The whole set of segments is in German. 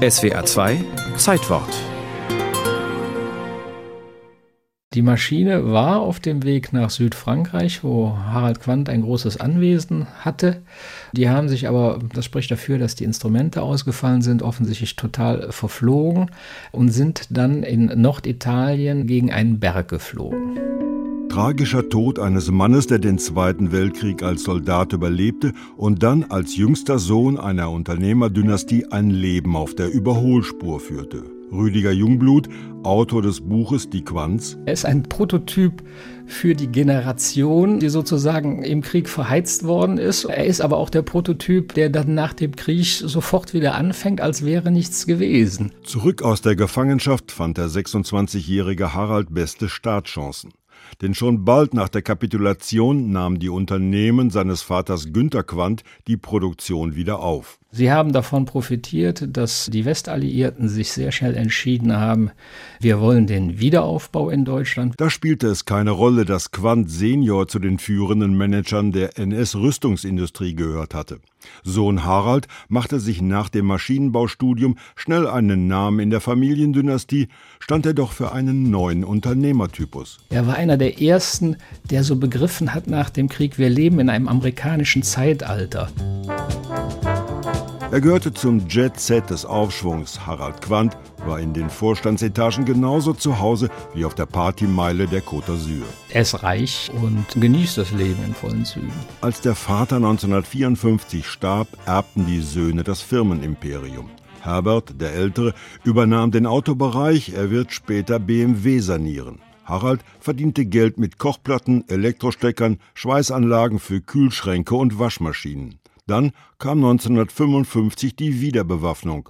SWA 2 Zeitwort Die Maschine war auf dem Weg nach Südfrankreich, wo Harald Quandt ein großes Anwesen hatte. Die haben sich aber, das spricht dafür, dass die Instrumente ausgefallen sind, offensichtlich total verflogen und sind dann in Norditalien gegen einen Berg geflogen. Tragischer Tod eines Mannes, der den Zweiten Weltkrieg als Soldat überlebte und dann als jüngster Sohn einer Unternehmerdynastie ein Leben auf der Überholspur führte. Rüdiger Jungblut, Autor des Buches Die Quanz. Er ist ein Prototyp für die Generation, die sozusagen im Krieg verheizt worden ist. Er ist aber auch der Prototyp, der dann nach dem Krieg sofort wieder anfängt, als wäre nichts gewesen. Zurück aus der Gefangenschaft fand der 26-jährige Harald beste Startchancen. Denn schon bald nach der Kapitulation nahmen die Unternehmen seines Vaters Günter Quandt die Produktion wieder auf. Sie haben davon profitiert, dass die Westalliierten sich sehr schnell entschieden haben, wir wollen den Wiederaufbau in Deutschland. Da spielte es keine Rolle, dass Quandt Senior zu den führenden Managern der NS-Rüstungsindustrie gehört hatte. Sohn Harald machte sich nach dem Maschinenbaustudium schnell einen Namen in der Familiendynastie, stand er doch für einen neuen Unternehmertypus. Er war einer der ersten, der so begriffen hat nach dem Krieg, wir leben in einem amerikanischen Zeitalter. Er gehörte zum Jet-Set des Aufschwungs. Harald Quandt war in den Vorstandsetagen genauso zu Hause wie auf der Partymeile der Côte d'Azur. Er ist reich und genießt das Leben in vollen Zügen. Als der Vater 1954 starb, erbten die Söhne das Firmenimperium. Herbert, der Ältere, übernahm den Autobereich, er wird später BMW sanieren. Harald verdiente Geld mit Kochplatten, Elektrosteckern, Schweißanlagen für Kühlschränke und Waschmaschinen. Dann kam 1955 die Wiederbewaffnung.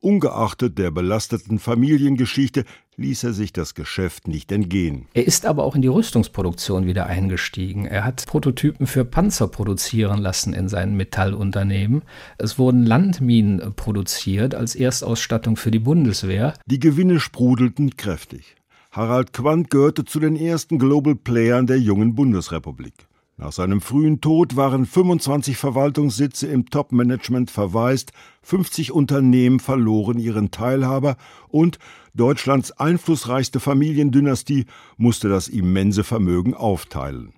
Ungeachtet der belasteten Familiengeschichte ließ er sich das Geschäft nicht entgehen. Er ist aber auch in die Rüstungsproduktion wieder eingestiegen. Er hat Prototypen für Panzer produzieren lassen in seinen Metallunternehmen. Es wurden Landminen produziert als Erstausstattung für die Bundeswehr. Die Gewinne sprudelten kräftig. Harald Quandt gehörte zu den ersten Global Playern der jungen Bundesrepublik. Nach seinem frühen Tod waren 25 Verwaltungssitze im Top-Management verwaist, 50 Unternehmen verloren ihren Teilhaber und Deutschlands einflussreichste Familiendynastie musste das immense Vermögen aufteilen.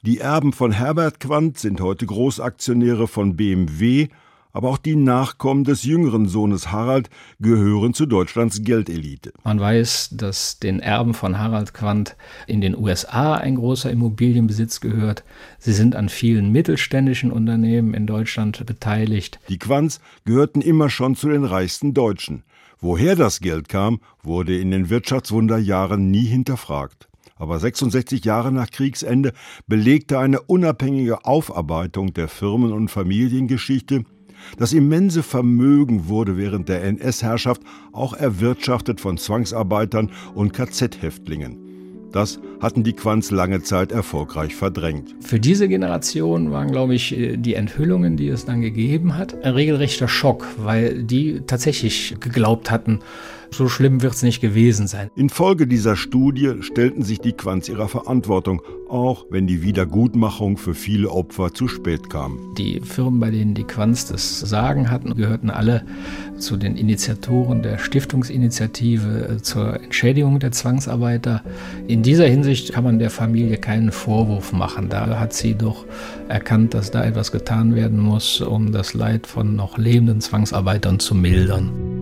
Die Erben von Herbert Quandt sind heute Großaktionäre von BMW aber auch die Nachkommen des jüngeren Sohnes Harald gehören zu Deutschlands Geldelite. Man weiß, dass den Erben von Harald Quandt in den USA ein großer Immobilienbesitz gehört. Sie sind an vielen mittelständischen Unternehmen in Deutschland beteiligt. Die Quandts gehörten immer schon zu den reichsten Deutschen. Woher das Geld kam, wurde in den Wirtschaftswunderjahren nie hinterfragt. Aber 66 Jahre nach Kriegsende belegte eine unabhängige Aufarbeitung der Firmen- und Familiengeschichte, das immense Vermögen wurde während der NS-Herrschaft auch erwirtschaftet von Zwangsarbeitern und KZ-Häftlingen. Das hatten die Quants lange Zeit erfolgreich verdrängt. Für diese Generation waren, glaube ich, die Enthüllungen, die es dann gegeben hat, ein regelrechter Schock, weil die tatsächlich geglaubt hatten, so schlimm wird es nicht gewesen sein. Infolge dieser Studie stellten sich die Quants ihrer Verantwortung, auch wenn die Wiedergutmachung für viele Opfer zu spät kam. Die Firmen, bei denen die Quants das Sagen hatten, gehörten alle zu den Initiatoren der Stiftungsinitiative äh, zur Entschädigung der Zwangsarbeiter. In dieser Hinsicht kann man der Familie keinen Vorwurf machen. Da hat sie doch erkannt, dass da etwas getan werden muss, um das Leid von noch lebenden Zwangsarbeitern zu mildern.